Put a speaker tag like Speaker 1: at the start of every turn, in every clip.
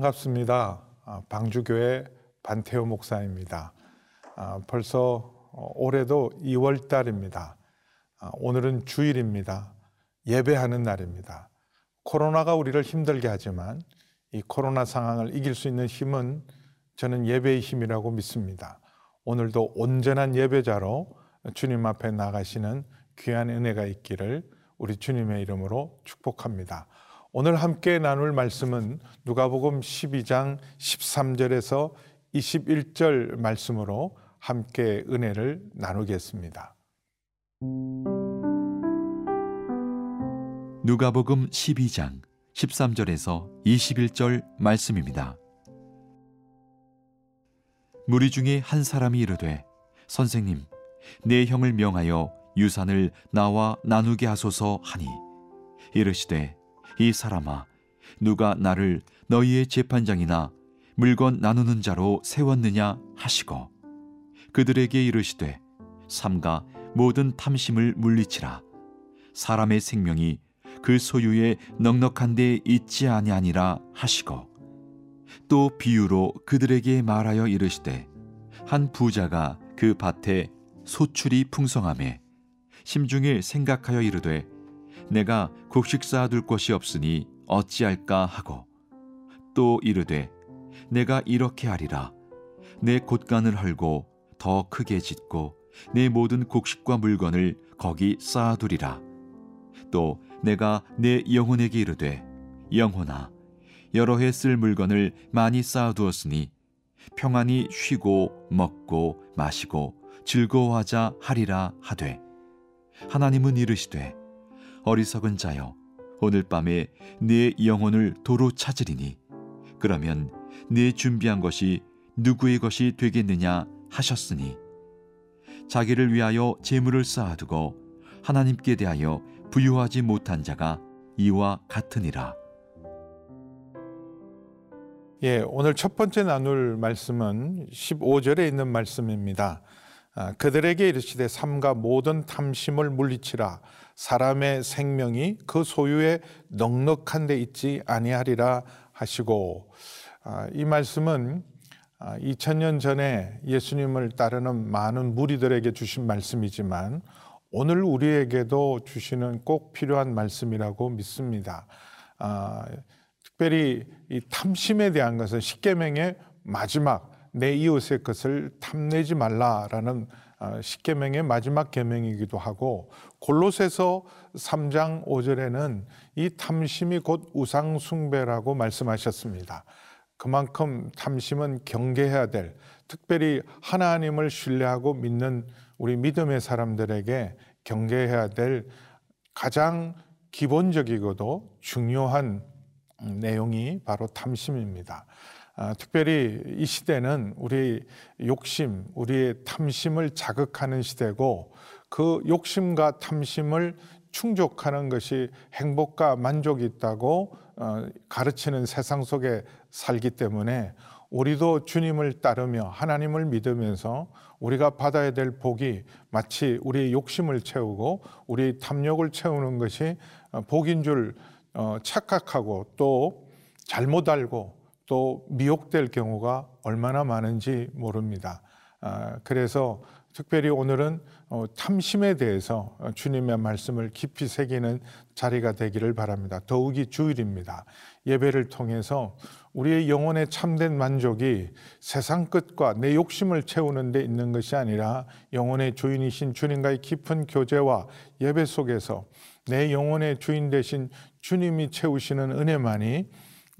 Speaker 1: 반갑습니다. 아, 방주교회 반태호 목사입니다. 아, 벌써 어, 올해도 2월 달입니다. 아, 오늘은 주일입니다. 예배하는 날입니다. 코로나가 우리를 힘들게 하지만 이 코로나 상황을 이길 수 있는 힘은 저는 예배의 힘이라고 믿습니다. 오늘도 온전한 예배자로 주님 앞에 나가시는 귀한 은혜가 있기를 우리 주님의 이름으로 축복합니다. 오늘 함께 나눌 말씀은 누가복음 12장 13절에서 21절 말씀으로 함께 은혜를 나누겠습니다.
Speaker 2: 누가복음 12장 13절에서 21절 말씀입니다. 무리 중에 한 사람이 이르되 선생님 내 형을 명하여 유산을 나와 나누게 하소서 하니 이르시되 이 사람아 누가 나를 너희의 재판장이나 물건 나누는 자로 세웠느냐 하시고 그들에게 이르시되 삼가 모든 탐심을 물리치라. 사람의 생명이 그 소유에 넉넉한 데 있지 아니하니라 하시고 또 비유로 그들에게 말하여 이르시되 한 부자가 그 밭에 소출이 풍성함에 심중에 생각하여 이르되 내가 곡식 쌓아둘 것이 없으니 어찌할까 하고 또 이르되 내가 이렇게 하리라. 내 곳간을 헐고 더 크게 짓고 내 모든 곡식과 물건을 거기 쌓아두리라. 또 내가 내 영혼에게 이르되 영혼아 여러 해 쓸 물건을 많이 쌓아두었으니 평안히 쉬고 먹고 마시고 즐거워하자 하리라 하되 하나님은 이르시되 어리석은 자여 오늘 밤에 네 영혼을 도로 찾으리니 그러면 네 준비한 것이 누구의 것이 되겠느냐 하셨으니 자기를 위하여 재물을 쌓아두고 하나님께 대하여 부유하지 못한 자가 이와 같으니라.
Speaker 1: 예, 오늘 첫 번째 나눌 말씀은 15절에 있는 말씀입니다. 아, 그들에게 이르시되 삼가 모든 탐심을 물리치라 사람의 생명이 그 소유에 넉넉한 데 있지 아니하리라 하시고 아, 이 말씀은 2000년 아, 전에 예수님을 따르는 많은 무리들에게 주신 말씀이지만 오늘 우리에게도 주시는 꼭 필요한 말씀이라고 믿습니다. 아, 특별히 이 탐심에 대한 것은 십계명의 마지막 내 이웃의 것을 탐내지 말라라는 아, 십계명의 마지막 계명이기도 하고 골로새서 3장 5절에는 이 탐심이 곧 우상 숭배라고 말씀하셨습니다. 그만큼 탐심은 경계해야 될 특별히 하나님을 신뢰하고 믿는 우리 믿음의 사람들에게 경계해야 될 가장 기본적이고도 중요한 내용이 바로 탐심입니다. 아, 특별히 이 시대는 우리 욕심, 우리의 탐심을 자극하는 시대고 그 욕심과 탐심을 충족하는 것이 행복과 만족이 있다고 어, 가르치는 세상 속에 살기 때문에 우리도 주님을 따르며 하나님을 믿으면서 우리가 받아야 될 복이 마치 우리의 욕심을 채우고 우리의 탐욕을 채우는 것이 어, 복인 줄 어, 착각하고 또 잘못 알고 또 미혹될 경우가 얼마나 많은지 모릅니다. 아, 그래서 특별히 오늘은 어, 탐심에 대해서 주님의 말씀을 깊이 새기는 자리가 되기를 바랍니다. 더욱이 주일입니다. 예배를 통해서 우리의 영혼의 참된 만족이 세상 끝과 내 욕심을 채우는 데 있는 것이 아니라 영혼의 주인이신 주님과의 깊은 교제와 예배 속에서 내 영혼의 주인 되신 주님이 채우시는 은혜만이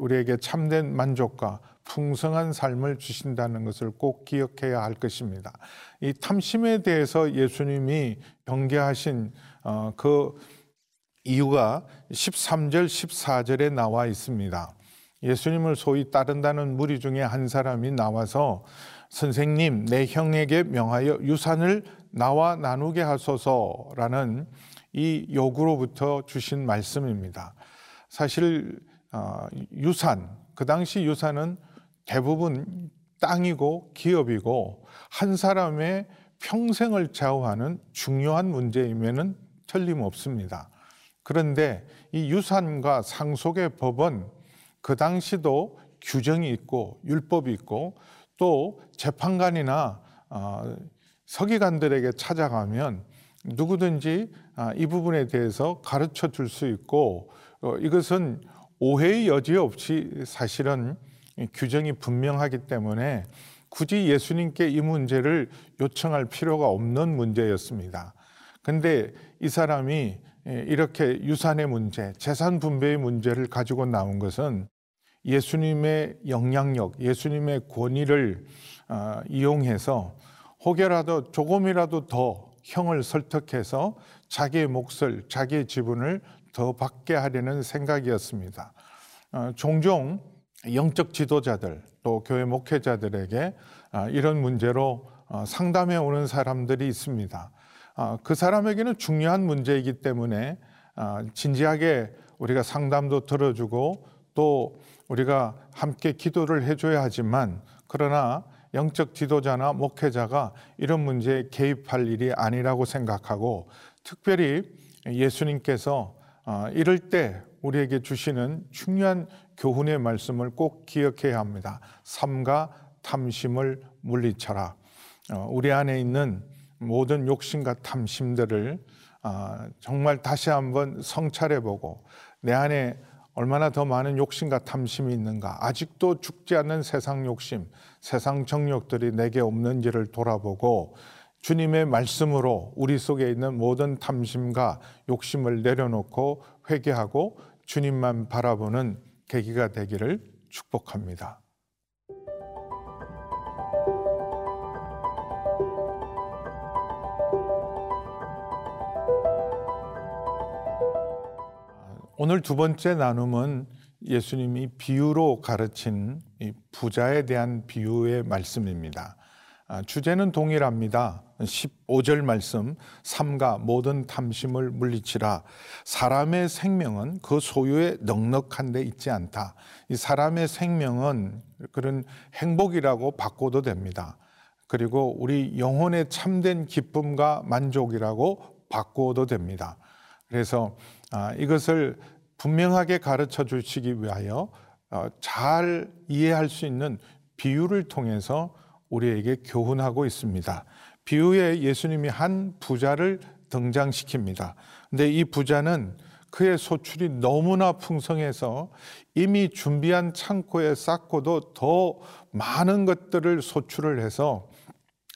Speaker 1: 우리에게 참된 만족과 풍성한 삶을 주신다는 것을 꼭 기억해야 할 것입니다. 이 탐심에 대해서 예수님이 경계하신 어, 그 이유가 13절, 14절에 나와 있습니다. 예수님을 소위 따른다는 무리 중에 한 사람이 나와서 선생님, 내 형에게 명하여 유산을 나와 나누게 하소서라는 이 요구로부터 주신 말씀입니다. 사실 어, 유산, 그 당시 유산은 대부분 땅이고 기업이고 한 사람의 평생을 좌우하는 중요한 문제임에는 틀림없습니다. 그런데 이 유산과 상속의 법은 그 당시도 규정이 있고 율법이 있고 또 재판관이나 어, 서기관들에게 찾아가면 누구든지 아, 이 부분에 대해서 가르쳐 줄 수 있고 어, 이것은 오해의 여지 없이 사실은 규정이 분명하기 때문에 굳이 예수님께 이 문제를 요청할 필요가 없는 문제였습니다. 근데 이 사람이 이렇게 유산의 문제, 재산 분배의 문제를 가지고 나온 것은 예수님의 영향력, 예수님의 권위를 어, 이용해서 혹여라도 조금이라도 더 형을 설득해서 자기의 몫을, 자기의 지분을 더 받게 하려는 생각이었습니다. 어, 종종 영적 지도자들 또 교회 목회자들에게 어, 이런 문제로 상담해 오는 사람들이 있습니다. 그 사람에게는 중요한 문제이기 때문에 진지하게 우리가 상담도 들어주고 또 우리가 함께 기도를 해줘야 하지만 그러나 영적 지도자나 목회자가 이런 문제에 개입할 일이 아니라고 생각하고 특별히 예수님께서 어, 이럴 때 우리에게 주시는 중요한 교훈의 말씀을 꼭 기억해야 합니다. 삼가 탐심을 물리쳐라. 어, 우리 안에 있는 모든 욕심과 탐심들을 어, 정말 다시 한번 성찰해보고 내 안에 얼마나 더 많은 욕심과 탐심이 있는가. 아직도 죽지 않는 세상 욕심, 세상 정욕들이 내게 없는지를 돌아보고 주님의 말씀으로 우리 속에 있는 모든 탐심과 욕심을 내려놓고 회개하고 주님만 바라보는 계기가 되기를 축복합니다. 오늘 두 번째 나눔은 예수님이 비유로 가르친 부자에 대한 비유의 말씀입니다. 아, 주제는 동일합니다. 15절 말씀, 삼가 모든 탐심을 물리치라. 사람의 생명은 그 소유에 넉넉한 데 있지 않다. 이 사람의 생명은 그런 행복이라고 바꿔도 됩니다. 그리고 우리 영혼의 참된 기쁨과 만족이라고 바꾸어도 됩니다. 그래서 아, 이것을 분명하게 가르쳐 주시기 위하여 어, 잘 이해할 수 있는 비유를 통해서 우리에게 교훈하고 있습니다. 비유에 예수님이 한 부자를 등장시킵니다. 근데 이 부자는 그의 소출이 너무나 풍성해서 이미 준비한 창고에 쌓고도 더 많은 것들을 소출을 해서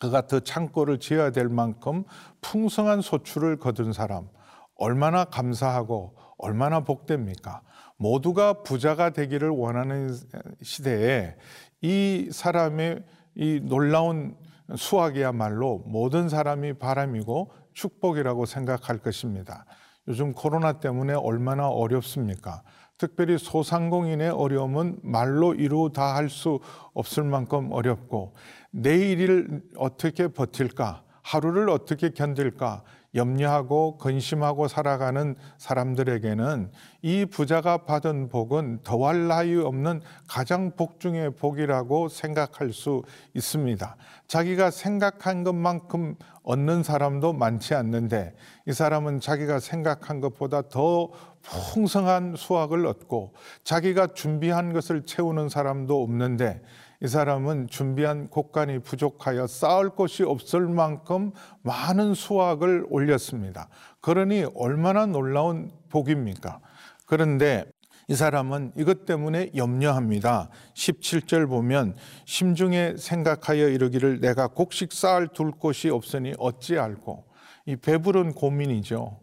Speaker 1: 그가 더 창고를 지어야 될 만큼 풍성한 소출을 거둔 사람. 얼마나 감사하고 얼마나 복됩니까? 모두가 부자가 되기를 원하는 시대에 이 사람의 이 놀라운 수학이야말로 모든 사람이 바람이고 축복이라고 생각할 것입니다. 요즘 코로나 때문에 얼마나 어렵습니까? 특별히 소상공인의 어려움은 말로 이루 다 할 수 없을 만큼 어렵고 내일을 어떻게 버틸까? 하루를 어떻게 견딜까? 염려하고 근심하고 살아가는 사람들에게는 이 부자가 받은 복은 더할 나위 없는 가장 복 중의 복이라고 생각할 수 있습니다. 자기가 생각한 것만큼 얻는 사람도 많지 않는데 이 사람은 자기가 생각한 것보다 더 풍성한 수확을 얻고 자기가 준비한 것을 채우는 사람도 없는데 이 사람은 준비한 곡간이 부족하여 쌓을 곳이 없을 만큼 많은 수확을 올렸습니다. 그러니 얼마나 놀라운 복입니까? 그런데 이 사람은 이것 때문에 염려합니다. 17절 보면 심중에 생각하여 이르기를 내가 곡식 쌓을 둘 곳이 없으니 어찌할꼬 이 배부른 고민이죠.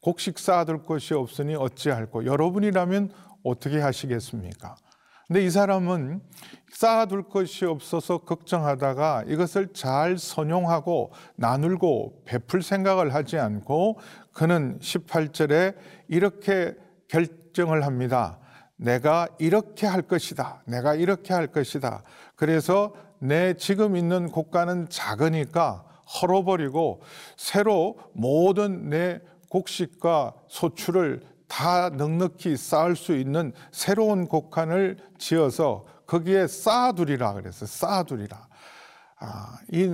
Speaker 1: 곡식 쌓아둘 곳이 없으니 어찌할꼬 여러분이라면 어떻게 하시겠습니까? 근데 이 사람은 쌓아둘 것이 없어서 걱정하다가 이것을 잘 선용하고 나눌고 베풀 생각을 하지 않고 그는 18절에 이렇게 결정을 합니다. 내가 이렇게 할 것이다. 내가 이렇게 할 것이다. 그래서 내 지금 있는 곳간은 작으니까 헐어버리고 새로 모든 내 곡식과 소출을 다 넉넉히 쌓을 수 있는 새로운 곡간을 지어서 거기에 쌓아두리라 그래서 쌓아두리라. 아, 이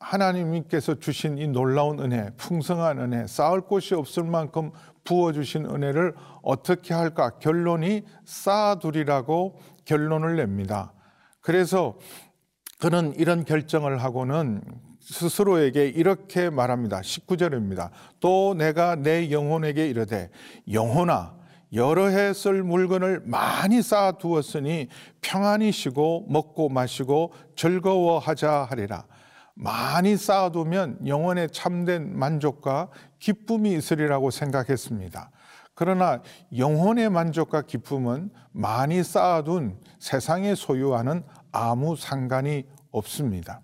Speaker 1: 하나님께서 주신 이 놀라운 은혜, 풍성한 은혜, 쌓을 곳이 없을 만큼 부어주신 은혜를 어떻게 할까? 결론이 쌓아두리라고 결론을 냅니다. 그래서 그는 이런 결정을 하고는 스스로에게 이렇게 말합니다. 19절입니다. 또 내가 내 영혼에게 이르되 영혼아 여러 해 쓸 물건을 많이 쌓아 두었으니 평안히 쉬고 먹고 마시고 즐거워하자 하리라. 많이 쌓아두면 영혼의 참된 만족과 기쁨이 있으리라고 생각했습니다. 그러나 영혼의 만족과 기쁨은 많이 쌓아둔 세상의 소유와는 아무 상관이 없습니다.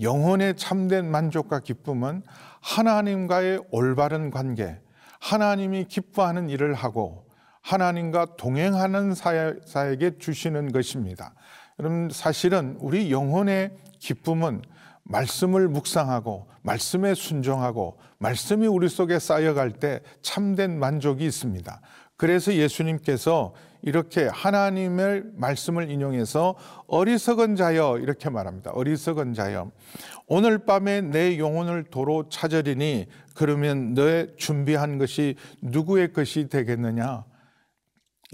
Speaker 1: 영혼의 참된 만족과 기쁨은 하나님과의 올바른 관계, 하나님이 기뻐하는 일을 하고 하나님과 동행하는 사에게 주시는 것입니다. 여러분, 사실은 우리 영혼의 기쁨은 말씀을 묵상하고 말씀에 순종하고 말씀이 우리 속에 쌓여갈 때 참된 만족이 있습니다. 그래서 예수님께서 이렇게 하나님의 말씀을 인용해서 어리석은 자여 이렇게 말합니다. 어리석은 자여. 오늘 밤에 내 영혼을 도로 찾으리니 그러면 너의 준비한 것이 누구의 것이 되겠느냐?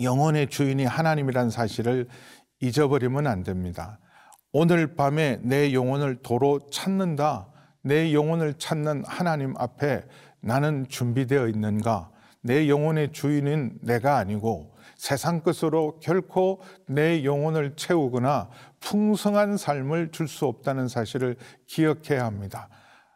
Speaker 1: 영혼의 주인이 하나님이란 사실을 잊어버리면 안 됩니다. 오늘 밤에 내 영혼을 도로 찾는다. 내 영혼을 찾는 하나님 앞에 나는 준비되어 있는가? 내 영혼의 주인은 내가 아니고 세상 것으로 결코 내 영혼을 채우거나 풍성한 삶을 줄 수 없다는 사실을 기억해야 합니다.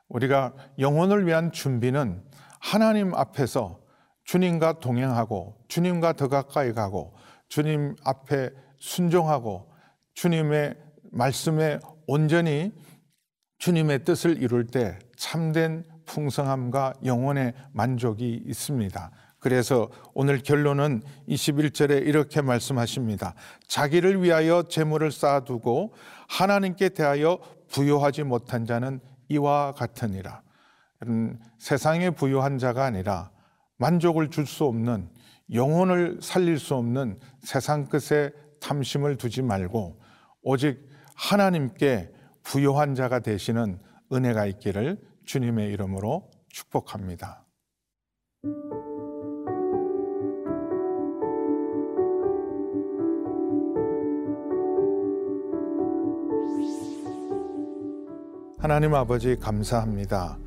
Speaker 1: 우리가 영혼을 위한 준비는 하나님 앞에서 주님과 동행하고 주님과 더 가까이 가고 주님 앞에 순종하고 주님의 말씀에 온전히 주님의 뜻을 이룰 때 참된 풍성함과 영혼의 만족이 있습니다. 그래서 오늘 결론은 21절에 이렇게 말씀하십니다. 자기를 위하여 재물을 쌓아두고 하나님께 대하여 부요하지 못한 자는 이와 같으니라. 세상에 부요한 자가 아니라 만족을 줄 수 없는 영혼을 살릴 수 없는 세상 끝에 탐심을 두지 말고 오직 하나님께 부요한 자가 되시는 은혜가 있기를 주님의 이름으로 축복합니다. 하나님 아버지 감사합니다.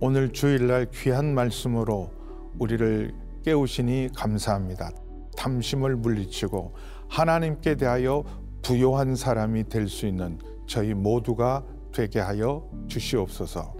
Speaker 1: 오늘 주일날 귀한 말씀으로 우리를 깨우시니 감사합니다. 탐심을 물리치고 하나님께 대하여 부요한 사람이 될 수 있는 저희 모두가 되게 하여 주시옵소서.